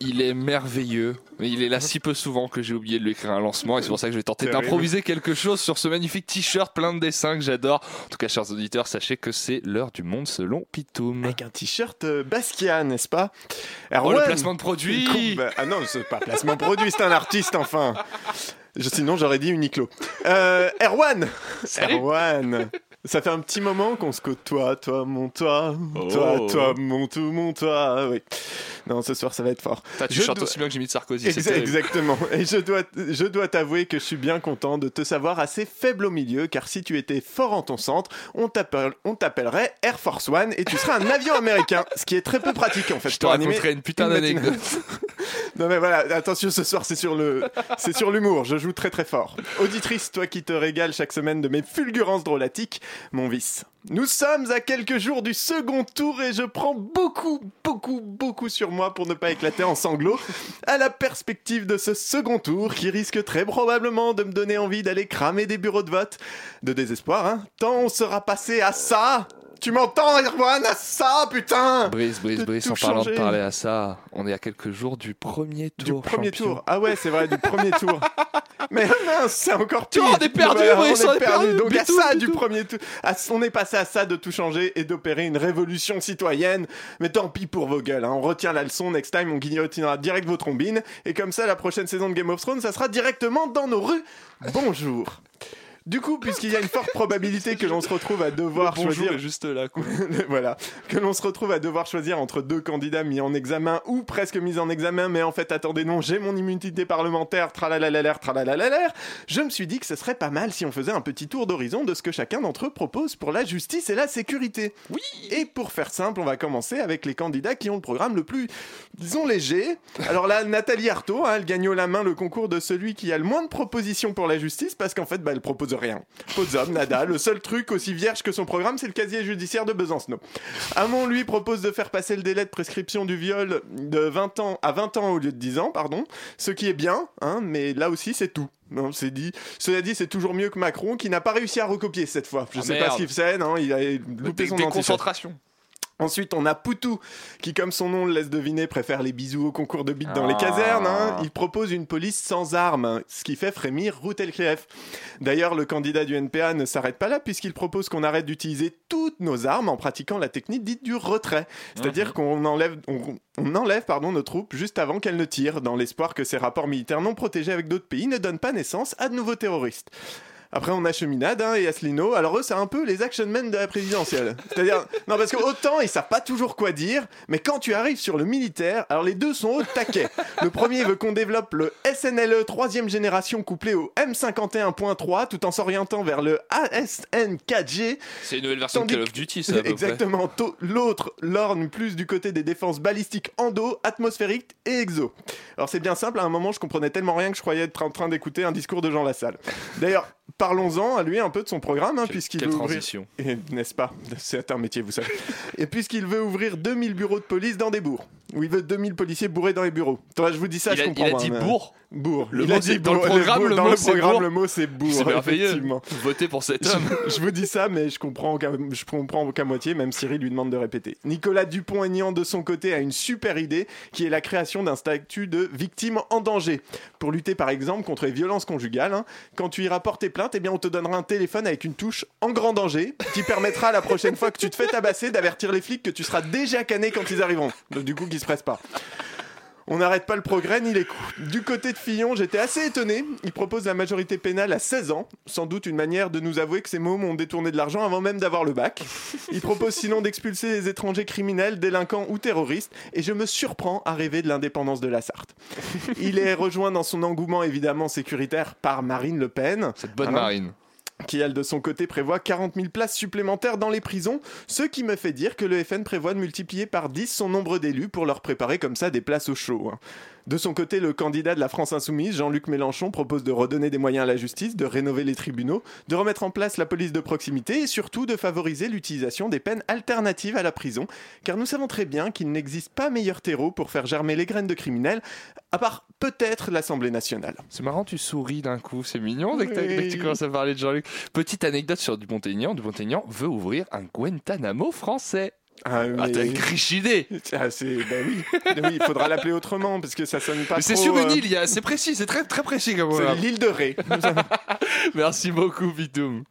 il est merveilleux. Il est là si peu souvent que j'ai oublié de lui écrire un lancement et c'est pour ça que je vais tenter d'improviser quelque chose sur ce magnifique t-shirt plein de dessins que j'adore. En tout cas, chers auditeurs, sachez que c'est l'heure du monde selon Pitoum. Avec un t-shirt euh, Basquiat, n'est-ce pas? Oh, le Erwan. placement de produit Bah, Ah non, c'est pas placement produit, c'est un artiste enfin. Sinon, j'aurais dit Uniqlo. Euh, Erwan Salut. Erwan Ça fait un petit moment qu'on se côtoie, toi, mon toi, toi, Oh. toi, mon tout, mon toi. Oui. Non, ce soir, ça va être fort. Tu Je chantes dois- aussi bien que Jimmy de Sarkozy. Exa- exactement. Et je dois, je dois t'avouer que je suis bien content de te savoir assez faible au milieu, car si tu étais fort en ton centre, on t'appelle- on t'appellerait Air Force One et tu serais un avion américain, ce qui est très peu pratique en fait. Je te raconterai une putain d'anecdote. Non mais voilà, attention ce soir c'est sur le c'est sur l'humour, je joue très très fort. Auditrice, toi qui te régales chaque semaine de mes fulgurances drôlatiques, mon vice. Nous sommes à quelques jours du second tour et je prends beaucoup beaucoup beaucoup sur moi pour ne pas éclater en sanglots à la perspective de ce second tour qui risque très probablement de me donner envie d'aller cramer des bureaux de vote. De désespoir hein, tant on sera passé à ça. Tu m'entends Erwan? À ça putain Brice, Brice, De Brice, tout en parlant de parler à ça, on est à quelques jours du premier Du tour. premier champion. tour. Ah ouais, c'est vrai, du premier tour. Mais mince, c'est encore pire. on est perdu, Brice, on est perdu. Donc à Bitoun, ça du premier tour. On est passé à ça de tout changer et d'opérer une révolution citoyenne. Mais tant pis pour vos gueules. hein. On retient la leçon. Next time, on guillotinera direct vos trombines. Et comme ça, la prochaine saison de Game of Thrones, ça sera directement dans nos rues. Bonjour. Du coup, puisqu'il y a une forte probabilité que l'on se retrouve à devoir Bonjour choisir juste là. Quoi. voilà, que l'on se retrouve à devoir choisir entre deux candidats mis en examen ou presque mis en examen, mais en fait, attendez, non, j'ai mon immunité parlementaire, tralalalaler, tralalalaler. Je me suis dit que ce serait pas mal si on faisait un petit tour d'horizon de ce que chacun d'entre eux propose pour la justice et la sécurité. Oui Et pour faire simple, on va commencer avec les candidats qui ont le programme le plus, disons, léger. Alors là, Nathalie Arthaud, hein, elle gagne haut la main le concours de celui qui a le moins de propositions pour la justice parce qu'en fait, bah, elle propose rien. Potsdam, nada. Le seul truc aussi vierge que son programme, c'est le casier judiciaire de Besancenot. Hamon, lui, propose de faire passer le délai de prescription du viol de 20 ans à 20 ans au lieu de 10 ans, pardon. Ce qui est bien, hein, mais là aussi, c'est tout. Non, c'est dit. Cela dit, c'est toujours mieux que Macron, qui n'a pas réussi à recopier cette fois. Je Ah, sais merde. pas ce qu'il faisait, non, il a loupé son concentrations. Ensuite, on a Poutou, qui, comme son nom le laisse deviner, préfère les bisous au concours de bites dans les Ah. casernes. hein. Il propose une police sans armes, ce qui fait frémir Routelkleef. D'ailleurs, le candidat du NPA ne s'arrête pas là, puisqu'il propose qu'on arrête d'utiliser toutes nos armes en pratiquant la technique dite du retrait. C'est-à-dire qu'on enlève, on, on enlève pardon, nos troupes juste avant qu'elles ne tirent, dans l'espoir que ces rapports militaires non protégés avec d'autres pays ne donnent pas naissance à de nouveaux terroristes. Après, on a Cheminade hein, et Asselineau. Alors, eux, c'est un peu les action men de la présidentielle. C'est-à-dire, non, parce que autant ils savent pas toujours quoi dire, mais quand tu arrives sur le militaire, alors les deux sont au taquet. Le premier veut qu'on développe le SNLE 3 génération couplé au M51.3 tout en s'orientant vers le ASN 4G. C'est une nouvelle version de Call of Duty, ça. à peu près. Exactement. L'autre lorne plus du côté des défenses balistiques endo, atmosphériques et exo. Alors c'est bien simple, à un moment je comprenais tellement rien que je croyais être en train d'écouter un discours de Jean Lassalle. D'ailleurs, parlons-en à lui un peu de son programme, hein, puisqu'il veut ouvrir... transition. N'est-ce pas? C'est un métier, vous savez. Et puisqu'il veut ouvrir 2000 bureaux de police dans des bourgs. Où il veut 2000 policiers bourrés dans les bureaux. Toi, je vous dis ça, Il je a, comprends il a dit mais- bourg? Bourg. Le Il mot, c'est- dans le programme, le mot, c'est bourg. le mot, c'est bourg. Effectivement. Votez pour cet homme. Je, je vous dis ça, mais je comprends qu'à, je comprends qu'à moitié, même Cyril lui demande de répéter. Nicolas Dupont-Aignan, de son côté, a une super idée qui est la création d'un statut de victime en danger. Pour lutter, par exemple, contre les violences conjugales, hein. quand tu iras porter plainte, eh bien, on te donnera un téléphone avec une touche en grand danger qui permettra la prochaine fois que tu te fais tabasser d'avertir les flics que tu seras déjà cané quand ils arriveront. Donc, du coup, qu'ils se pressent pas. On n'arrête pas le progrès ni les coups. Du côté de Fillon, j'étais assez étonné. Il propose la majorité pénale à 16 ans. Sans doute une manière de nous avouer que ces mômes ont détourné de l'argent avant même d'avoir le bac. Il propose sinon d'expulser les étrangers criminels, délinquants ou terroristes. Et je me surprends à rêver de l'indépendance de la Sarthe. Il est rejoint dans son engouement évidemment sécuritaire par Marine Le Pen Cette bonne Hein marine. Qui elle de son côté prévoit 40 000 places supplémentaires dans les prisons, ce qui me fait dire que le FN prévoit de multiplier par 10 son nombre d'élus pour leur préparer comme ça des places au chaud. De son côté, le candidat de la France Insoumise, Jean-Luc Mélenchon, propose de redonner des moyens à la justice, de rénover les tribunaux, de remettre en place la police de proximité et surtout de favoriser l'utilisation des peines alternatives à la prison, car nous savons très bien qu'il n'existe pas meilleur terreau pour faire germer les graines de criminels, à part peut-être l'Assemblée nationale. C'est marrant, tu souris d'un coup, c'est mignon dès que, t'as- Oui. dès que tu commences à parler de Jean-Luc. Petite anecdote sur Dupont-Aignan. Dupont-Aignan veut ouvrir un Guantanamo français. Ah, Ah, mais- t'as une riche idée. Ah, c'est... Ben oui. oui, il faudra l'appeler autrement parce que ça sonne pas Mais c'est trop, sur une euh, île, il y a- c'est précis, c'est très très précis comme C'est l'île de Ré. Merci beaucoup, Pitoum.